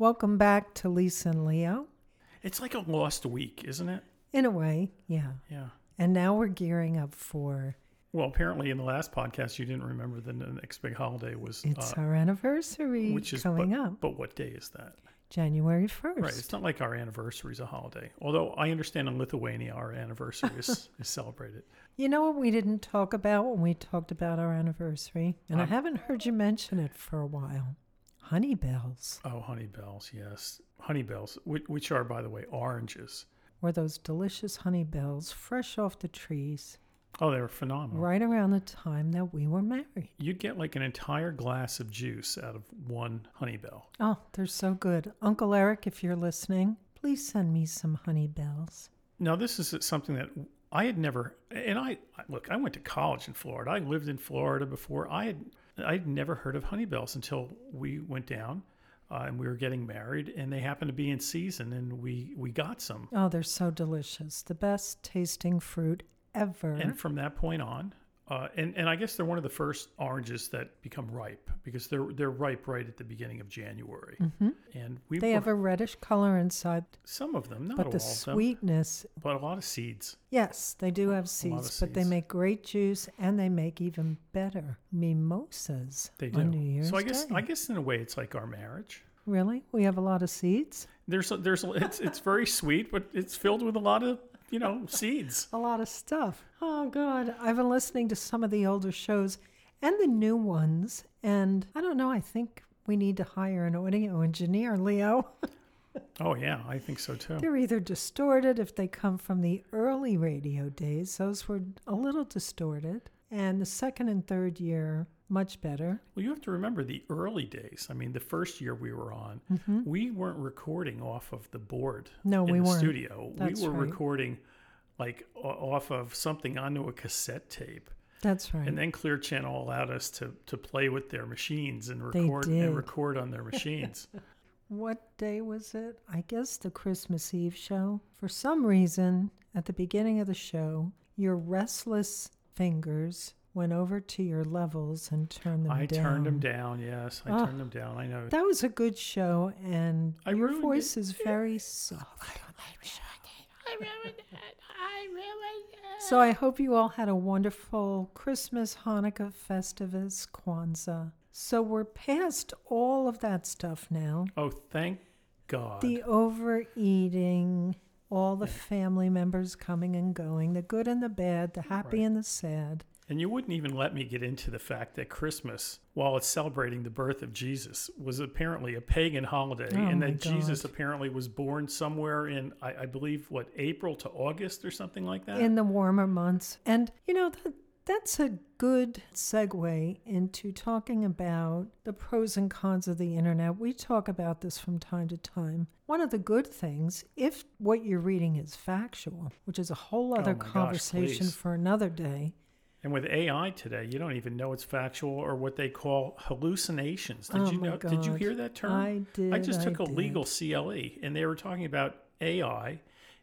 Welcome back to Lisa and Leo. It's like a lost week, isn't it? In a way, yeah. Yeah. And now we're gearing up for Well, apparently in the last podcast you didn't remember that the next big holiday was it's uh, our anniversary which is coming but, up, But what day is that? January 1st. Right. It's not like our anniversary is a holiday. Although I understand in Lithuania our anniversary is, is celebrated. You know what we didn't talk about when we talked about our anniversary? And I Um, haven't heard you mention it for a while. Honey bells, Oh, honey bells, yes. Honey bells, which, which are, by the way, oranges. or those delicious honey bells fresh off the trees Oh, they were phenomenal. right around the time that we were married. You'd get like an entire glass of juice out of one honey bell. Oh, they're so good. Uncle Eric, if you're listening, please send me some honey bells. Now, this is something that I had never, and I look, I went to college in Florida. I lived in Florida before. I had, I'd never heard of honey bells until we went down uh, and we were getting married, and they happened to be in season, and we we got some. Oh, they're so delicious. The best tasting fruit ever. And from that point on, uh, and and I guess they're one of the first oranges that become ripe because they're they're ripe right at the beginning of January, and we Mm-hmm. they were- have a reddish color inside, some of them, not but all the of them, sweetness. but a lot of seeds. Yes, they do have of seeds, but they make great juice and they make even better mimosas They do. on New Year's so I guess Day. I guess in a way it's like our marriage. Really? We have a lot of seeds? There's a, there's a, it's it's very sweet, but it's filled with a lot of you know seeds. A lot of stuff. Oh, God. I've been listening to some of the older shows and the new ones. And I don't know. I think we need to hire an audio engineer, Leo. Oh yeah, I think so too. They're either distorted if they come from the early radio days, those were a little distorted. And the second and third year, much better. Well, you have to remember the early days. I mean, the first year we were on, we weren't recording off of the board. Mm-hmm. No, in we the weren't. studio. That's we were right. recording like off of something onto a cassette tape. That's right. And then Clear Channel allowed us to to play with their machines and They record did. and record on their machines. What day was it? I guess the Christmas Eve show. For some reason, at the beginning of the show, your restless fingers went over to your levels and turned them down. I down. turned them down. Yes, I Ah. turned them down. I know. That was a good show, and I your voice it. is very soft. I don't know. I ruined it. I ruined it. I ruined it. So I hope you all had a wonderful Christmas, Hanukkah, Festivus, Kwanzaa. So we're past all of that stuff now. oh, thank God. The overeating, all the family members coming and going, the good and the bad, the happy Right. and the sad. And you wouldn't even let me get into the fact that Christmas, while it's celebrating the birth of Jesus, was apparently a pagan holiday, Oh and that Jesus apparently was born somewhere in, I, I believe, what April to August or something like that. in the warmer months. And, you know, that, that's a good segue into talking about the pros and cons of the internet. We talk about this from time to time. One of the good things, if what you're reading is factual, which is a whole oh other Oh my gosh, conversation for another day. And with AI today, you don't even know it's factual or what they call hallucinations. Did Oh you know? Did you hear that term? I did. I just took a did. legal CLE, and they were talking about AI,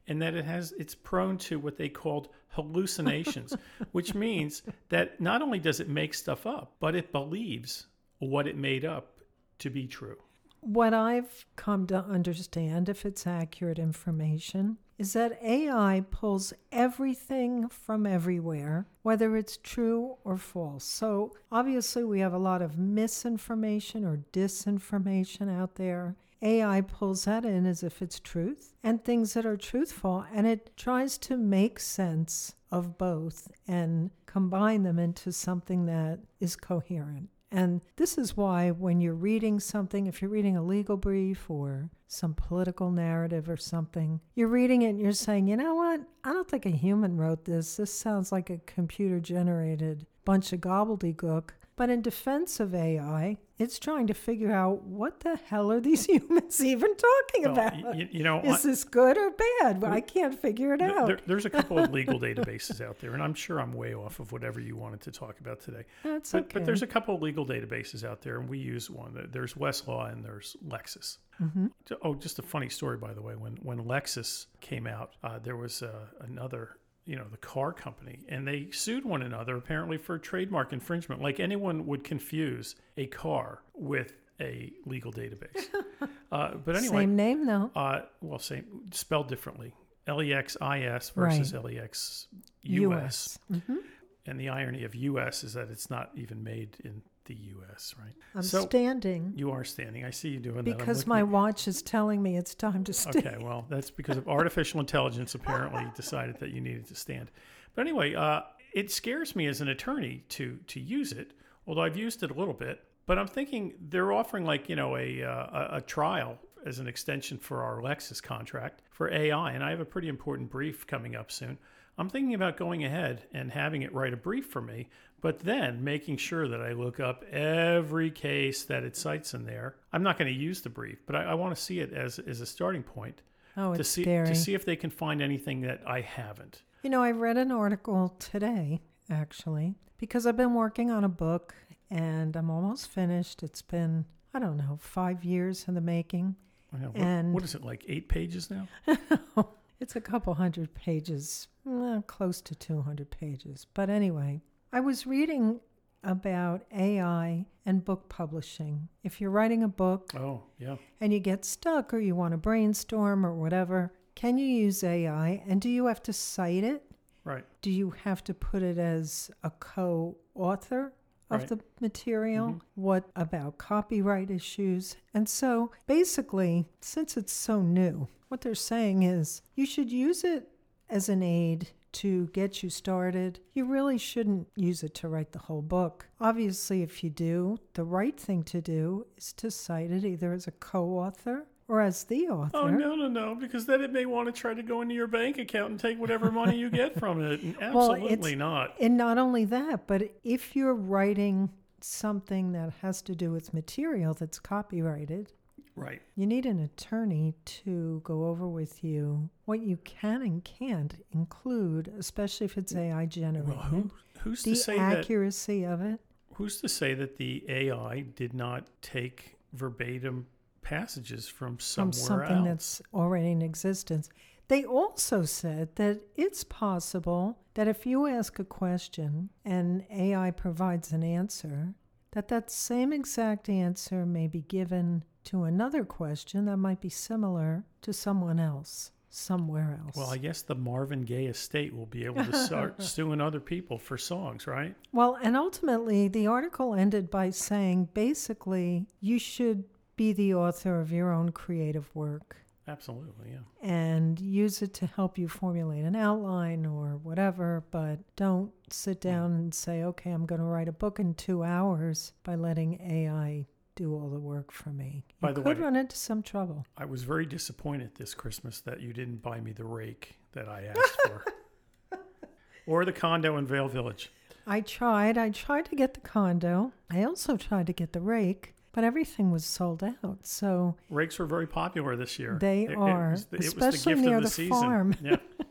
and that it has it's prone to what they called hallucinations, which means that not only does it make stuff up, but it believes what it made up to be true. What I've come to understand, if it's accurate information, is that AI pulls everything from everywhere, whether it's true or false. So obviously, we have a lot of misinformation or disinformation out there. AI pulls that in as if it's truth and things that are truthful, and it tries to make sense of both and combine them into something that is coherent. And this is why, when you're reading something, if you're reading a legal brief or some political narrative or something, you're reading it and you're saying, you know what? I don't think a human wrote this. This sounds like a computer generated bunch of gobbledygook. But in defense of AI, it's trying to figure out what the hell are these humans even talking Well, about? y- y- you know, Is I- this good or bad? I can't figure it There- out. there- there's a couple of legal databases out there, and I'm sure I'm way off of whatever you wanted to talk about today. That's but, okay. but there's a couple of legal databases out there, and we use one. There's Westlaw and there's Lexis. Mm-hmm. Oh, just a funny story, by the way. When when Lexus came out, uh, there was uh, another, you know, the car company, and they sued one another apparently for trademark infringement. Like anyone would confuse a car with a legal database. Uh, but anyway, Same name though. uh, well, same spelled differently. L E X I S versus Right. L E X U S. Mhm. And the irony of U.S. is that it's not even made in the U.S. Right? I'm so standing you are standing. I see you doing that. Because my watch is telling me it's time to stand. Okay, well, that's because of artificial intelligence apparently decided that you needed to stand. But anyway, uh, it scares me as an attorney to to use it, although I've used it a little bit. But I'm thinking they're offering like you know a uh, a, a trial as an extension for our Lexis contract for AI, and I have a pretty important brief coming up soon. I'm thinking about going ahead and having it write a brief for me, but then making sure that I look up every case that it cites in there. I'm not going to use the brief, but I, I want to see it as, as a starting point Oh, to see scary. to see if they can find anything that I haven't. You know, I read an article today, actually, because I've been working on a book and I'm almost finished. It's been, I don't know, five years in the making. Know. What, And- what is it like? Eight pages now? it's a couple hundred pages, eh, close to 200 pages. But anyway, I was reading about AI and book publishing. If you're writing a book Oh, yeah. and you get stuck or you want to brainstorm or whatever, can you use AI and do you have to cite it? Right. Do you have to put it as a co author of Right. the material? Mhm. What about copyright issues? And so basically, since it's so new, what they're saying is you should use it as an aid to get you started. You really shouldn't use it to write the whole book. Obviously, if you do, the right thing to do is to cite it either as a co author or as the author. Oh no, no, no! Because then it may want to try to go into your bank account and take whatever money you get from it. And Well, Absolutely it's- not. And not only that, but if you're writing something that has to do with material that's copyrighted, Right. you need an attorney to go over with you what you can and can't include, especially if it's AI generated. Well, who, who's to the say that? accuracy of it. Who's to say that the AI did not take verbatim passages from from somewhere something else? that's already in existence. They also said that it's possible that if you ask a question and AI provides an answer, that that same exact answer may be given to another question that might be similar to someone else somewhere else. Well, I guess the Marvin Gaye estate will be able to start suing other people for songs, right? Well, and ultimately, the article ended by saying basically, you should be the author of your own creative work. Absolutely, yeah. and use it to help you formulate an outline or whatever, but don't sit hmm. down and say, okay, I'm going to write a book in two hours by letting AI do all the work for me. You By the could way- run into some trouble. I was very disappointed this Christmas that you didn't buy me the rake that I asked for. or the condo in Vail Village. I tried. I tried to get the condo. I also tried to get the rake, but everything was sold out. So Rakes were very popular this year. They It- it are, was the- it especially the near the, the farm. Yeah.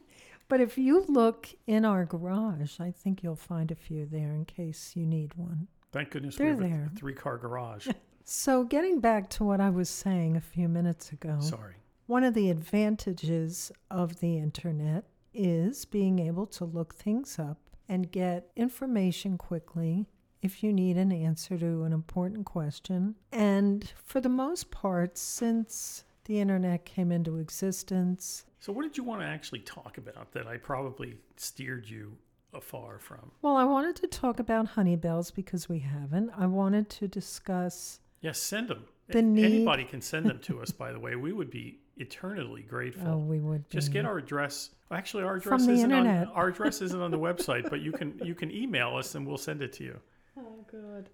But if you look in our garage, I think you'll find a few there in case you need one. Thank goodness They're we have there. a three car garage. So, getting back to what I was saying a few minutes ago, Sorry. one of the advantages of the internet is being able to look things up and get information quickly if you need an answer to an important question. And for the most part, since the internet came into existence, So, what did you want to actually talk about that I probably steered you afar from? well, I wanted to talk about honeybells because we haven't. I wanted to discuss Yes, send them. The need- Anybody can send them to us, by the way. We would be eternally grateful. Oh, we would Just get our address. Actually, our From address the isn't internet. on our address isn't on the website, but you can you can email us and we'll send it to you. Oh, good.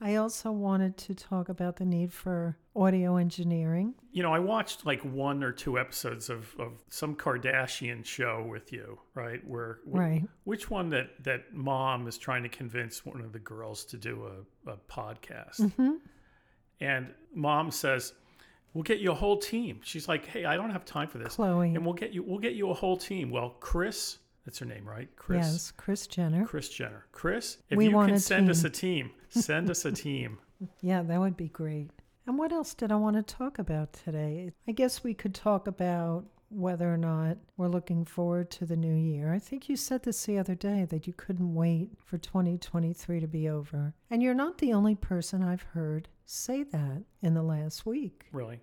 I also wanted to talk about the need for audio engineering. You know, I watched like one or two episodes of, of some Kardashian show with you, right? Where wh- Right. which one that that mom is trying to convince one of the girls to do a, a podcast, Mm-hmm. And mom says, "We'll get you a whole team." She's like, "Hey, I don't have time for this, Khloé. and we'll get you we'll get you a whole team." Well, Kris, that's her name, right? Kris. Yes, Kris Jenner. Kris Jenner. Kris, if We you want can send us a team, send us a team. Yeah, that would be great. And what else did I want to talk about today? I guess we could talk about whether or not we're looking forward to the new year. I think you said this the other day that you couldn't wait for 2023 to be over. And you're not the only person I've heard say that in the last week. Really.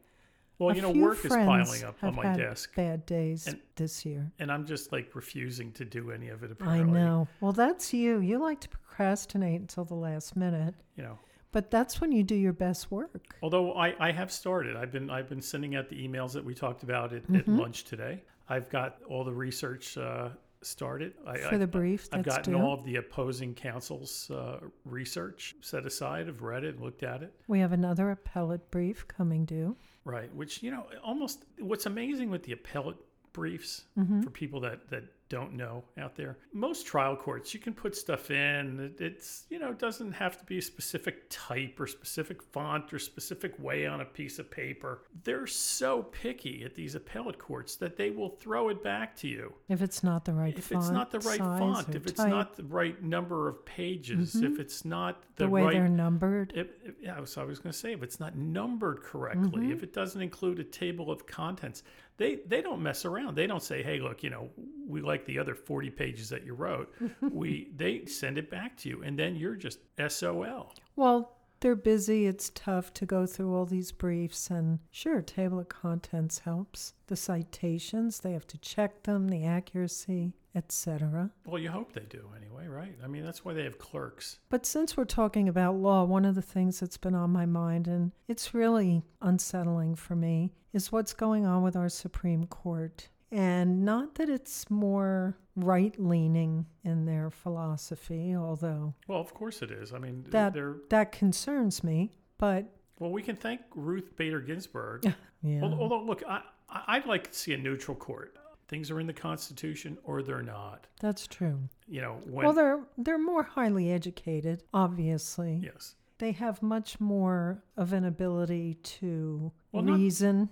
Well, A you know, work is piling up on my desk, Bad days And- this year. and I'm just like refusing to do any of it. Apparently, I know. Well, that's you. You like to procrastinate until the last minute, You know, but that's when you do your best work. although I, I have started. I've been I've been sending out the emails that we talked about at, at Mhm. lunch today. I've got all the research uh, started. I, For the brief I've that's gotten all of the opposing counsel's uh, research set aside. I've read it, looked at it. We have another appellate brief coming due. Right, which you know, almost what's amazing with the appellate briefs Mhm. for people that that don't know out there. Most trial courts, you can put stuff in. It's you know, it doesn't have to be a specific type or specific font or specific way on a piece of paper. They're so picky at these appellate courts that they will throw it back to you If it's not the right font. if font, it's not the right font, if it's type, not the right number of pages, Mhm. if it's not the, the, way right they're numbered. if, if, yeah, so I was going to say if it's not numbered correctly, Mhm. if it doesn't include a table of contents, they they don't mess around. They don't say, "Hey, look, you know, we like the other forty pages that you wrote." we they send it back to you, and then you're just SOL. Well, they're busy. It's tough to go through all these briefs. And sure, table of contents helps. The citations, they have to check them, the accuracy, etc. Well, you hope they do anyway, right? I mean, that's why they have clerks. But since we're talking about law, one of the things that's been on my mind, and it's really unsettling for me, is what's going on with our Supreme Court. And not that it's more right leaning in their philosophy, although Well, of course it is. I mean, That- they're that concerns me. But well. We can thank Ruth Bader Ginsburg yeah, Al- Although, look, I- I'd like to see a neutral court. Things are in the Constitution or they're not. that's true. You know, when. well, they're they're more highly educated, obviously. yes. They have much more of an ability to Well, not- reason.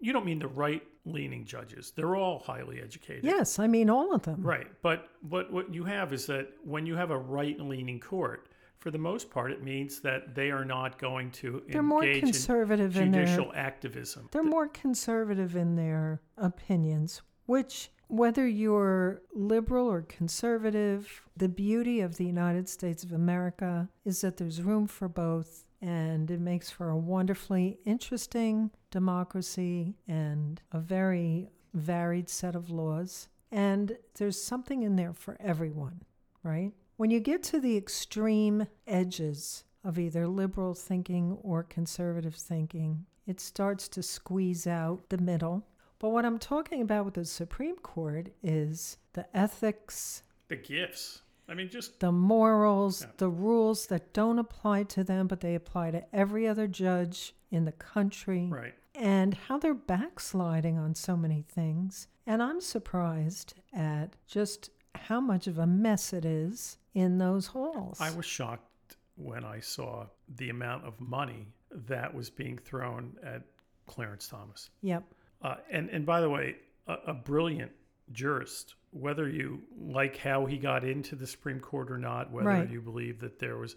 You don't mean the right leaning judges. They're all highly educated. Yes, I mean all of them. Right. But, but what you have is that when you have a right leaning court, for the most part, it means that they are not going to They're more conservative in in their judicial activism. they're more conservative in their opinions, which whether you're liberal or conservative, the beauty of the United States of America is that there's room for both and it makes for a wonderfully interesting democracy and a very varied set of laws. And there's something in there for everyone, right? When you get to the extreme edges of either liberal thinking or conservative thinking, it starts to squeeze out the middle. But what I'm talking about with the Supreme Court is the ethics, the gifts. I mean, just the morals, Yeah. the rules that don't apply to them, but they apply to every other judge in the country, right. and how they're backsliding on so many things. And I'm surprised at just how much of a mess it is in those halls. I was shocked when I saw the amount of money that was being thrown at Clarence Thomas. Yep. Uh, and and by the way, a, a brilliant jurist. Whether you like how he got into the Supreme Court or not, whether Right. you believe that there was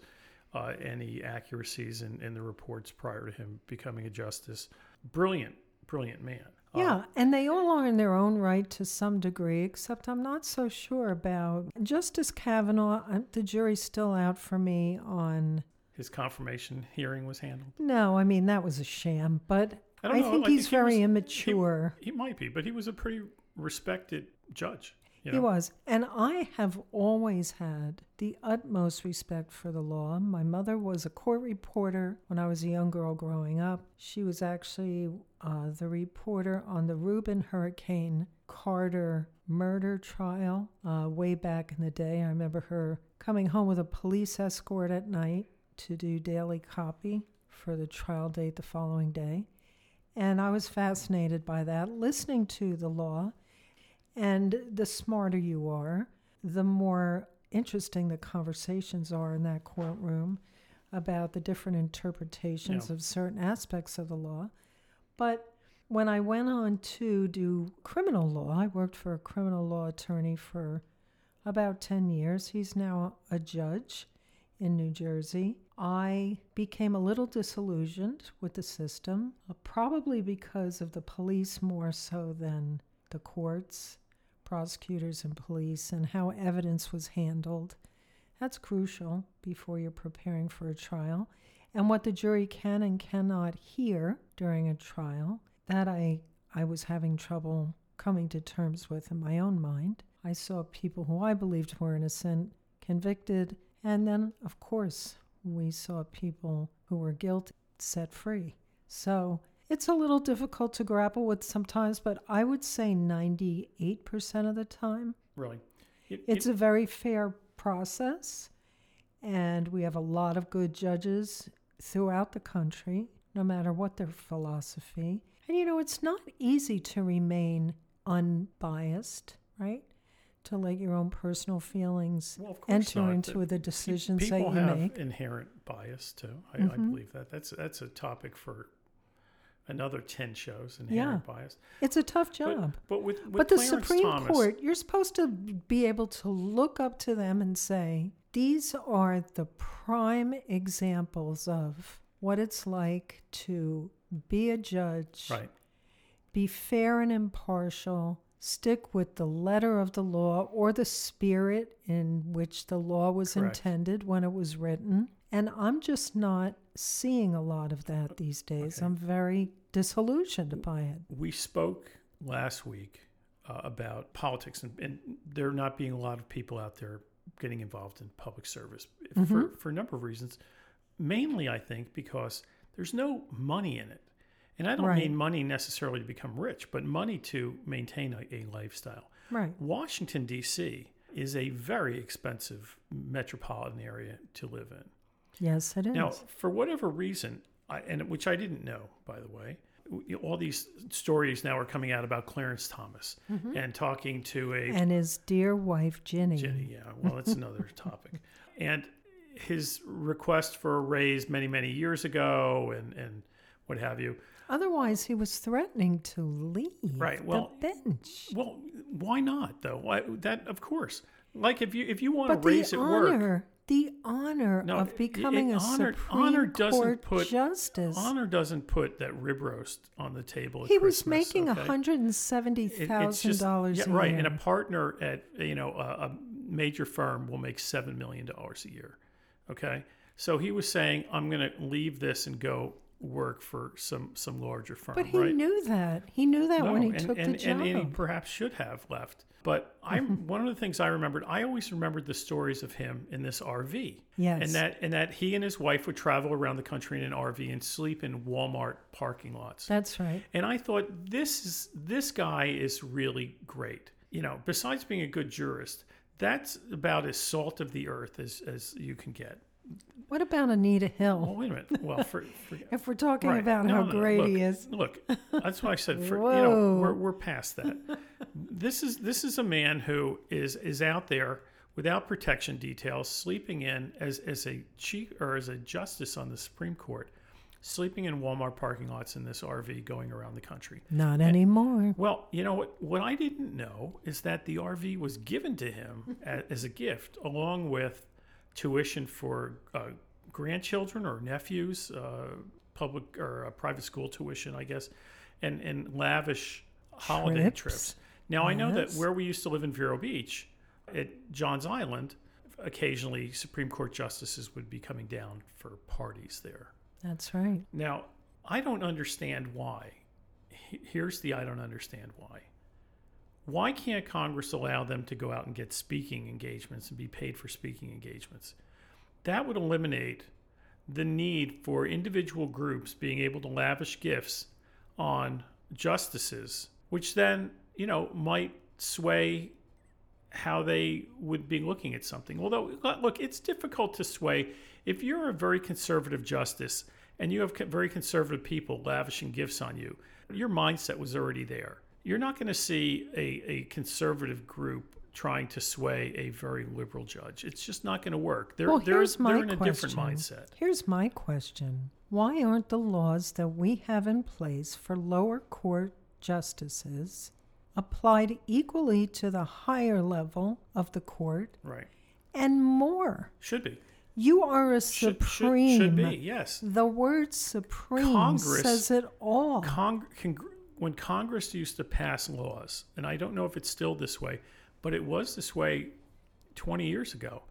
uh, any accuracies in, in the reports prior to him becoming a justice, brilliant, brilliant man. Uh, Yeah, and they all are in their own right to some degree, except I'm not so sure about Justice Kavanaugh. uh, The jury's still out for me on. his confirmation hearing was handled. No, I mean, that was a sham, but I I, don't know. think I he's think he very was- immature. He might be, but he was a pretty respected judge. You He was. And I have always had the utmost respect for the law. My mother was a court reporter when I was a young girl growing up. She was actually uh, the reporter on the Rubin Hurricane Carter murder trial uh, way back in the day. I remember her coming home with a police escort at night to do daily copy for the trial date the following day. And I was fascinated by that, listening to the law. And the smarter you are, the more interesting the conversations are in that courtroom about the different interpretations Yeah. of certain aspects of the law. But when I went on to do criminal law, I worked for a criminal law attorney for about 10 years. He's now a judge in New Jersey. I became a little disillusioned with the system, uh, probably because of the police more so than the courts, prosecutors, and police, and how evidence was handled. That's crucial before you're preparing for a trial. And what the jury can and cannot hear during a trial. That I I was having trouble coming to terms with in my own mind. I saw people who I believed were innocent convicted, and then of course we saw people who were guilty set free. So it's a little difficult to grapple with sometimes, but I would say 98% of the time Really, It- it's it- a very fair process, and we have a lot of good judges throughout the country, no matter what their philosophy. And you know, it's not easy to remain unbiased, right? To let your own personal feelings well, enter not. into The- the decisions that people you have make. inherent bias too. I, I Mhm. believe that. That's that's a topic for another ten shows. Inherent bias. It's a tough But- job. But, with, with But the Clarence Supreme Thomas, Court, you're supposed to be able to look up to them and say, these are the prime examples of what it's like to be a judge, right? be fair and impartial, stick with the letter of the law or the spirit in which the law was Correct. intended when it was written. And I'm just not seeing a lot of that these days. Okay. I'm very disillusioned by it. We spoke last week uh, about politics, and, and there not being a lot of people out there getting involved in public service for, Mhm. for a number of reasons. Mainly, I think, because there's no money in it. And I don't Right. mean money necessarily to become rich, but money to maintain a, a lifestyle. Right. Washington, D.C. is a very expensive metropolitan area to live in. Yes, it is. Now, for whatever reason, I, and which I didn't know, by the way, all these stories now are coming out about Clarence Thomas and talking to a Mm-hmm. and his dear wife Ginni. Jenny. Yeah, well, it's another topic. And his request for a raise many, many years ago, and and what have you. Otherwise, he was threatening to leave Right, well, the bench. Well, why not though? Why that? Of course. Like if you if you want But to raise the at work, honor, the honor No, of becoming it- a honor- Supreme honor doesn't Court put- justice. honor doesn't put that rib roast on the table. At he was making okay? hundred and seventy It- thousand just- dollars yeah, a right. year. And a partner at you know a, a major firm will make seven million dollars a year. Okay, so he was saying, "I'm going to leave this and go work for some some larger firm." but he right? knew that. He knew that when he and, took and, the job. and, and he perhaps should have left. But I'm one of the things I remembered. I always remembered the stories of him in this RV. Yes. And that and that he and his wife would travel around the country in an RV and sleep in Walmart parking lots. That's right. And I thought this is this guy is really great. You know, besides being a good jurist, that's about as salt of the earth as as you can get. What about Anita Hill? Well, wait a minute. Well, for, for if we're talking Right. about No, how no, great look, he is, Look, that's what I said. For you know, we're, we're past that. this is this is a man who is is out there without protection details, sleeping in as as a chief or as a justice on the Supreme Court, sleeping in Walmart parking lots in this RV going around the country. not anymore. Well, you know what? What I didn't know is that the RV was given to him a- as a gift, along with tuition for uh, grandchildren or nephews, uh, public or uh, private school tuition, I guess, and and lavish holiday Trips. trips. Now I know that where we used to live in Vero Beach, at Johns Island, occasionally Supreme Court justices would be coming down for parties there. That's right. Now, I don't understand why. Here's the I don't understand why. Why can't Congress allow them to go out and get speaking engagements and be paid for speaking engagements? That would eliminate the need for individual groups being able to lavish gifts on justices, which then, you know, might sway how they would be looking at something. Although, look, it's difficult to sway if you're a very conservative justice and you have very conservative people lavishing gifts on you. Your mindset was already there. You're not going to see a, a conservative group trying to sway a very liberal judge. It's just not going to work. They're, well, they're, here's my they're in a question. different mindset. Here's my question: Why aren't the laws that we have in place for lower court justices applied equally to the higher level of the court Right. and more? Should be. You are a Should, should, supreme. should be, yes. The word supreme Congress- says it all. Cong- congr- when Congress used to pass laws, and I don't know if it's still this way, but it was this way 20 years ago.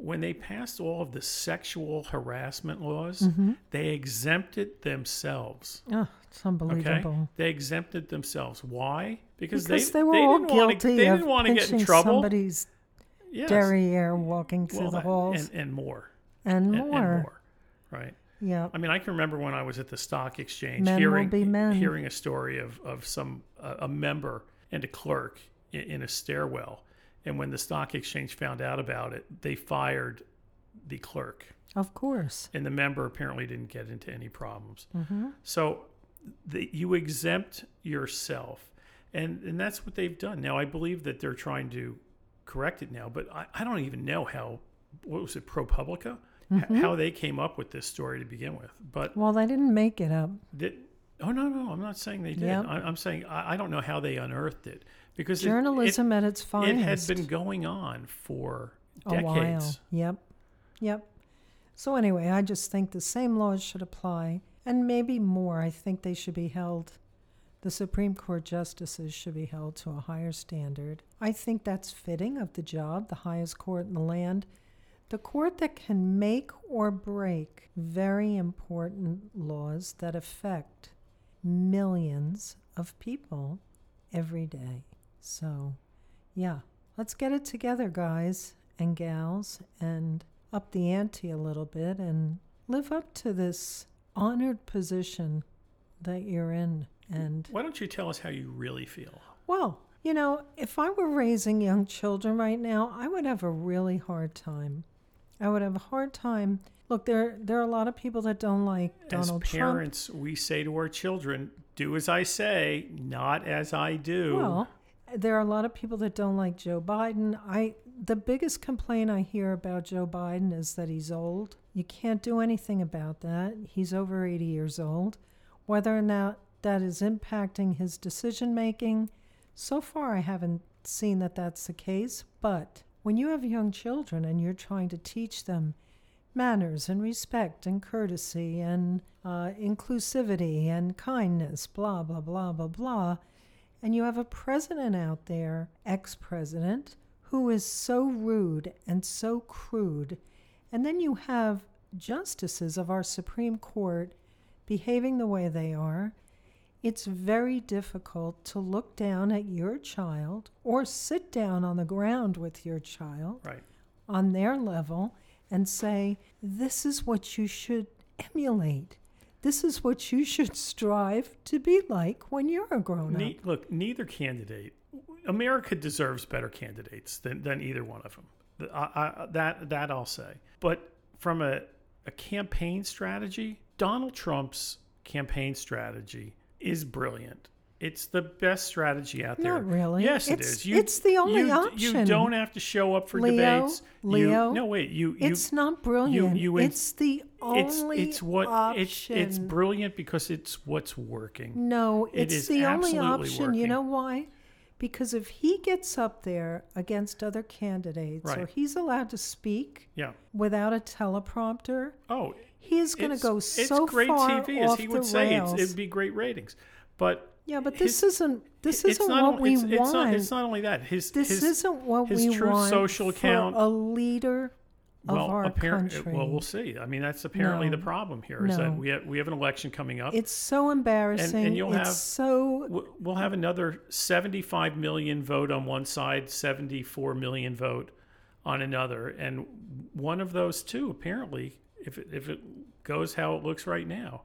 when they passed all of the sexual harassment laws, Mm-hmm. they exempted themselves. Oh, it's Okay, unbelievable. they exempted themselves. Why? Because, Because they, they were all didn't wanna- guilty they of didn't want to get in trouble. somebody's Yes. derriere walking through Well, the halls and, and more, and, and, more. and more, right? Yeah. I mean, I can remember when I was at the stock exchange, Men hearing hearing a story of of some uh, a member and a clerk in, in a stairwell, and when the stock exchange found out about it, they fired the clerk, Of course. and the member apparently didn't get into any problems. Mm-hmm. So, the, you exempt yourself, and and that's what they've done. Now, I believe that they're trying to correct it now, but I, I don't even know how. What was it, ProPublica? H- mm-hmm. How they came up with this story to begin with, but Well, they didn't make it up. that, oh no, no, I'm not saying they did. Yep. I, I'm saying I, I don't know how they unearthed it because it- Journalism at its It, it finest. had been going on for a while. Yep. Yep. So anyway, I just think the same laws should apply and maybe more. I think they should be held the Supreme Court justices should be held to a higher standard. I think that's fitting of the job, the highest court in the land. The court that can make or break very important laws that affect millions of people every day. So, yeah, let's get it together, guys and gals, and up the ante a little bit and live up to this honored position that you're in. And, Why don't you tell us how you really feel? well, you know, if I were raising young children right now, I would have a really hard time. I would have a hard time. Look, there there are a lot of people that don't like Donald as Trump. parents, we say to our children, "Do as I say, not as I do." Well, there are a lot of people that don't like Joe Biden. I the biggest complaint I hear about Joe Biden is that he's old. You can't do anything about that. He's over 80 years old. Whether or not that is impacting his decision making, so far I haven't seen that that's the case, but when you have young children and you're trying to teach them manners and respect and courtesy and uh, inclusivity and kindness, blah, blah, blah, blah, blah. And you have a president out there, ex president, who is so rude and so crude. And then you have justices of our Supreme Court behaving the way they are. It's very difficult to look down at your child or sit down on the ground with your child right. on their level and say, This is what you should emulate. This is what you should strive to be like when you're a grown up. Ne- look, neither candidate. America deserves better candidates than, than either one of them. I, I, that that I'll say. But from a, a campaign strategy, Donald Trump's campaign strategy is brilliant. It's the best strategy out there. Not really. Yes, it It's- You, it's the only you, You don't have to show up for Leo, debates. Leo, you, no, wait. You, It's not brilliant. you it's the only it's what it's option. it's brilliant because it's what's working. No, It it's is the only option. You know why? Because if he gets up there against other candidates or he's allowed to speak Yeah. without a teleprompter, Oh, he is going to it's- go it's so great far TV, as off he would the say. It's, rails. it'd be great ratings, but yeah, but his- this isn't this isn't not what we it's, want. It's not, it's not only that. His this his, isn't what his we Truth want Social account- a leader of well, our apparent- country. Well, we'll see. I mean, that's apparently No. the problem here is No. that we have, we have an election coming up. it's so embarrassing. And you'll it's have so we'll have another 75 million vote on one side, 74 million vote on another, and one of those two, apparently, if it, if it goes how it looks right now,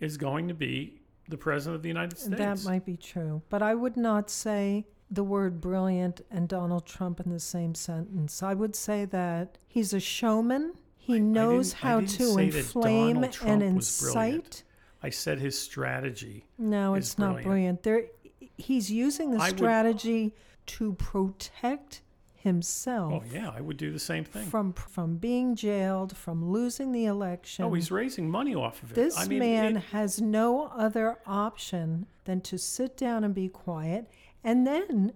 is going to be the president of the United States. That might be true, but I would not say the word brilliant and Donald Trump in the same sentence. I would say that he's a showman. He I- knows I how to inflame and incite. I said his strategy. No, it's not brilliant. brilliant. There, he's using the I would- strategy to protect himself Oh yeah, I would do the same thing. from from being jailed, from losing the election. Oh, he's raising money off of it. This I mean, man it- has no other option than to sit down and be quiet. And then,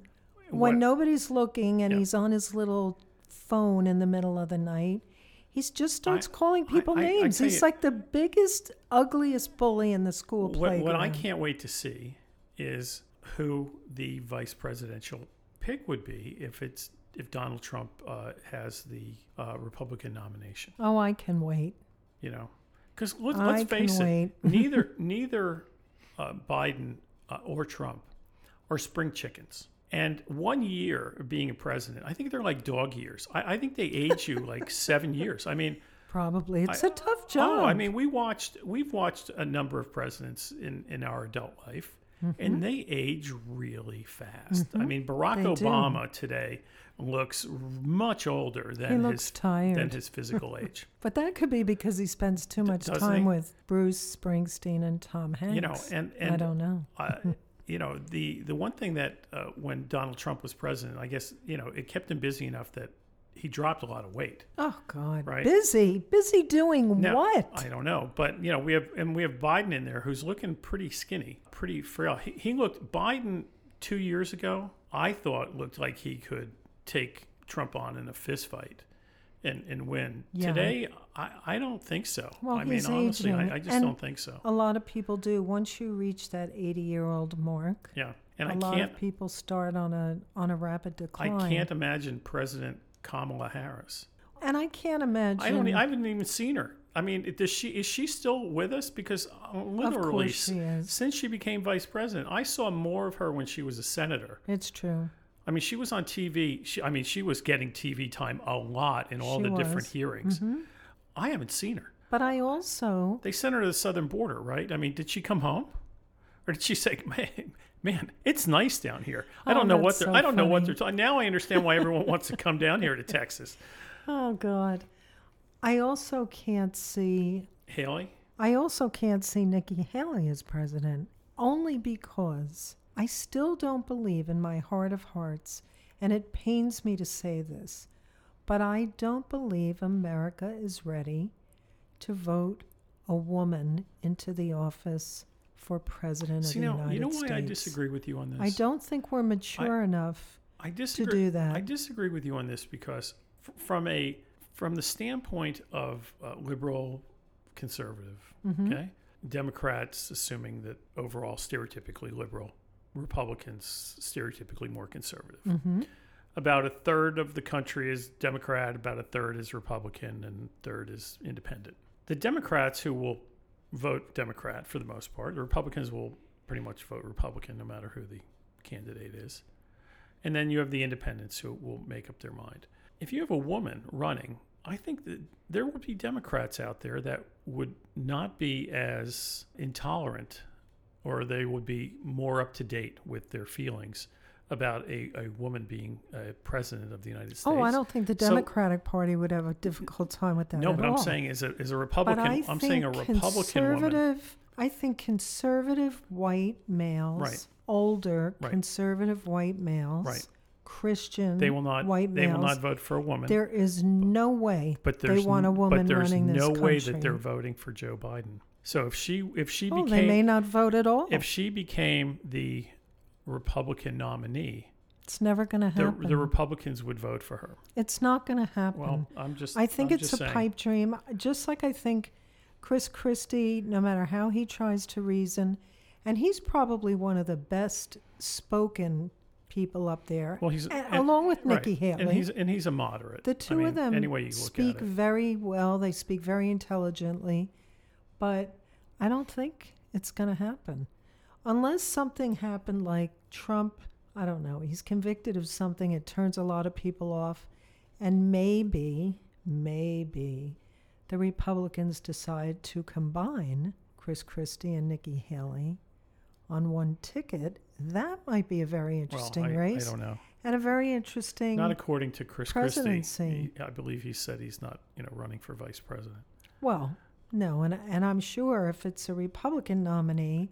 when What- nobody's looking and Yeah. he's on his little phone in the middle of the night, he just starts I- calling people I names. he's you- like the biggest, ugliest bully in the school what, playground. what I can't wait to see is who the vice presidential pick would be if it's if Donald Trump uh, has the uh, Republican nomination. Oh, I can wait. You know, because let's, let's can face it, neither neither uh, Biden uh, or Trump are spring chickens. And one year of being a president, I think they're like dog years. I, I think they age you like seven years. I mean, Probably. It's I- a tough job. Oh, I mean, we watched we've watched a number of presidents in in our adult life, and they age really fast. I mean, Barack Mm-hmm. They do. Obama today looks much older than his tired. than his physical age. but that could be because he spends too much doesn't time he? with Bruce Springsteen and Tom Hanks. You know, and and I don't know. uh, you know the the one thing that uh, when Donald Trump was president, I guess you know it kept him busy enough that he dropped a lot of weight. Oh God, Right. busy, busy doing Now, what? I don't know, but you know, we have and we have Biden in there who's looking pretty skinny, pretty frail. He, he looked Biden two years ago. I thought looked like he could take Trump on in a fist fight and and win. Yeah. Today, I, I don't think so. Well, I mean, honestly, I, I just and- don't think so. a lot of people do. Once you reach that eighty-year-old mark, Yeah, and a I lot can't of people start on a on a rapid decline I can't imagine President Kamala Harris. and I can't imagine. I don't. I haven't even seen her. I mean, does she is she still with us? Because uh, literally, she since she became vice president, I saw more of her when she was a senator. it's true. I mean, she was on TV. She, I mean, she was getting TV time a lot in all She the different was. Mm-hmm. hearings. I haven't seen her. But I also They sent her to the southern border, right? I mean, did she come home, or did she say, "Man, man it's nice down here"? I Oh, don't know what they're. so I don't know what they're talking. Now I understand why everyone wants to come down here to Texas. Oh God. I also can't see Haley, I also can't see Nikki Haley as president only because I still don't believe in my heart of hearts, and it pains me to say this, but I don't believe America is ready to vote a woman into the office for president see of the now, United States. you know States. why I disagree with you on this. I don't think we're mature enough. I disagree. do that. I disagree with you on this because f- from a from the standpoint of uh, liberal, conservative, Mm-hmm. okay, Democrats assuming that overall stereotypically liberal, Republicans stereotypically more conservative. Mm-hmm. About a third of the country is Democrat, about a third is Republican, and third is independent. The Democrats who will vote Democrat for the most part, the Republicans will pretty much vote Republican no matter who the candidate is. And then you have the independents who will make up their mind. If you have a woman running, I think that there would be Democrats out there that would not be as intolerant or they would be more up to date with their feelings about a, a woman being a president of the United States. Oh, I don't think the So- Democratic Party would have a difficult time with that. No, but I'm saying as a, as a Republican, I'm saying a Republican woman. conservative. I think conservative white males, Right. older Right. conservative white males, Right. Christian They will not. white They males. will not vote for a woman. There is no way but they want a woman but there's running this no way that they're voting for Joe Biden. So if she if she Oh, became they may not vote at all. if she became the Republican nominee, it's never going to happen. the Republicans would vote for her. it's not going to happen. Well, I'm just. I think I'm it's a saying. pipe dream. Just like I think Chris Christie, no matter how he tries to reason, and he's probably one of the best spoken people up there, Well, he's a- and- along with right. Nikki Haley. and he's and he's a moderate. the I two mean, of them any way you look speak at it. very well. They speak very intelligently, but I don't think it's going to happen unless something happened like Trump. I don't know. He's convicted of something. It turns a lot of people off, and maybe, maybe, the Republicans decide to combine Chris Christie and Nikki Haley on one ticket. That might be a very interesting well, I, race I don't know. and a very interesting. Not according to Chris Christie. He- I believe he said he's not, you know, running for vice president. Well, no, and and I'm sure if it's a Republican nominee,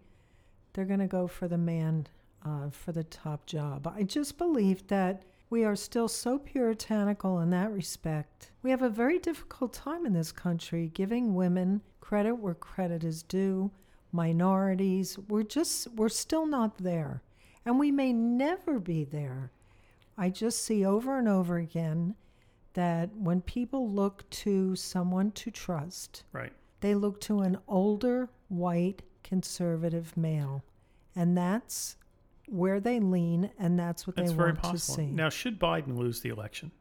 they're going to go for the man uh, for the top job. I just believe that we are still so puritanical in that respect. We have a very difficult time in this country giving women credit where credit is due, minorities. We're just we're still not there, and we may never be there. I just see over and over again that when people look to someone to trust, Right. they look to an older, white, conservative male. And that's where they lean, and that's what That's they want to see. Now, should Biden lose the election,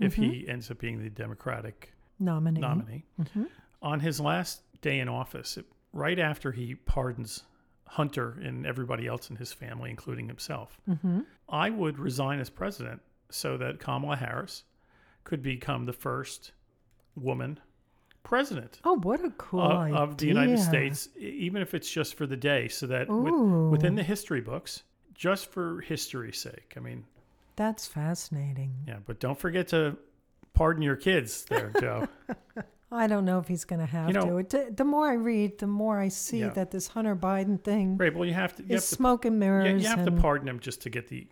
if Mm-hmm. he ends up being the Democratic nominee. nominee, Mhm. on his last day in office, right after he pardons Hunter and everybody else in his family, including himself, Mm-hmm. I would resign as president so that Kamala Harris could become the first woman president Oh, what a cool of, idea. of the United States, even if it's just for the day, so that with, within the history books, just for history's sake. I mean, That's fascinating. yeah, but don't forget to pardon your kids there, Joe. I don't know if he's going to have You know- to. It, the more I read, the more I see Yeah. that this Hunter Biden thing Great. Well, you have to. You is have to smoke and Yeah, mirrors. you have to pardon him just to get the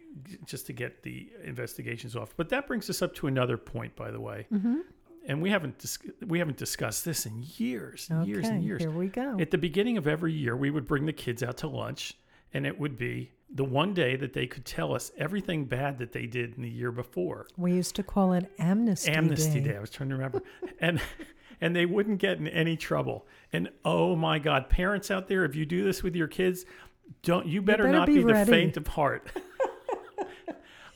just to get the investigations off. But that brings us up to another point, by the way, Mhm. And we haven't dis- we haven't discussed this in years, and years and years. Here we go. At the beginning of every year, we would bring the kids out to lunch, and it would be the one day that they could tell us everything bad that they did in the year before. we used to call it Amnesty, Amnesty Day. Day. I was trying to remember, and and they wouldn't get in any trouble. And oh my God, parents out there, if you do this with your kids, don't you better, better not be be, the faint of heart.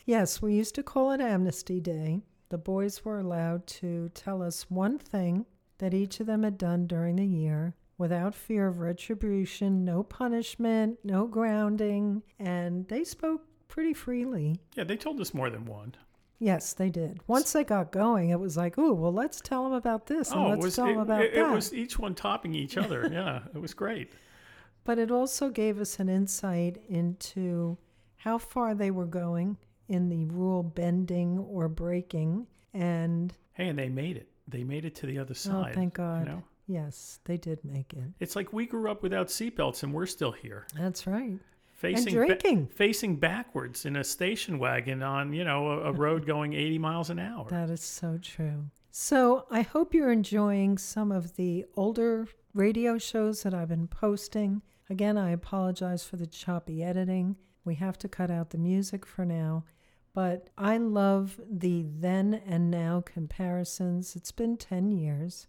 Yes, we used to call it Amnesty Day. The boys were allowed to tell us one thing that each of them had done during the year without fear of retribution, no punishment, no grounding, and they spoke pretty freely. Yeah, they told us more than one. Yes, they did. Once they got going, it was like, oh, well, let's tell them about this and oh, let's was tell them it, about it, that." it was each one topping each other. yeah, it was great. But it also gave us an insight into how far they were going in the rule bending or breaking. And Hey, and they made it. They made it to the other oh, side. oh, thank God. You know, Yes, they did make it. it's like we grew up without seatbelts and we're still here, That's right. facing ba- drinking. facing backwards in a station wagon on you know a, a road going 80 miles an hour. That is so true. So I hope you're enjoying some of the older radio shows that I've been posting. Again, I apologize for the choppy editing. We have to cut out the music for now. But I love the then and now comparisons. It's been 10 years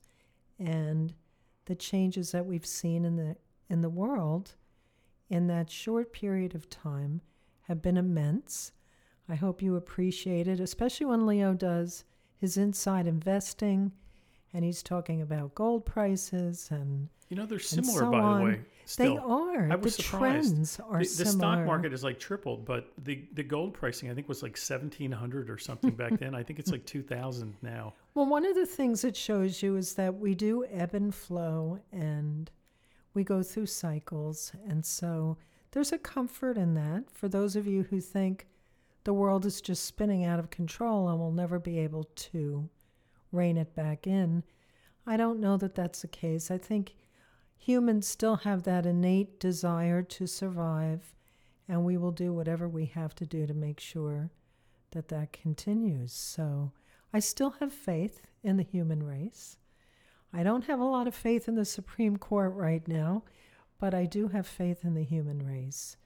and the changes that we've seen in the in the world in that short period of time have been immense. I hope you appreciate it, especially when Leo does his inside investing and he's talking about gold prices and You know, they're similar, so by on. the way. Still. they are. I was the surprised. trends are the, the stock market is like tripled, but the, the gold pricing I think was like seventeen hundred or something back then. I think it's like two thousand now. Well, one of the things it shows you is that we do ebb and flow and we go through cycles. And so there's a comfort in that for those of you who think the world is just spinning out of control and we'll never be able to rein it back in. I don't know that that's the case. I think humans still have that innate desire to survive, and we will do whatever we have to do to make sure that that continues. So I still have faith in the human race. I don't have a lot of faith in the Supreme Court right now, but I do have faith in the human race.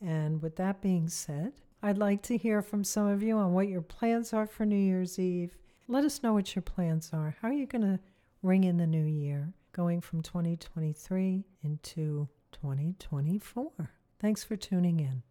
And with that being said, I'd like to hear from some of you on what your plans are for New Year's Eve. Let us know what your plans are. How are you going to ring in the new year, going from 2023 into 2024? Thanks for tuning in.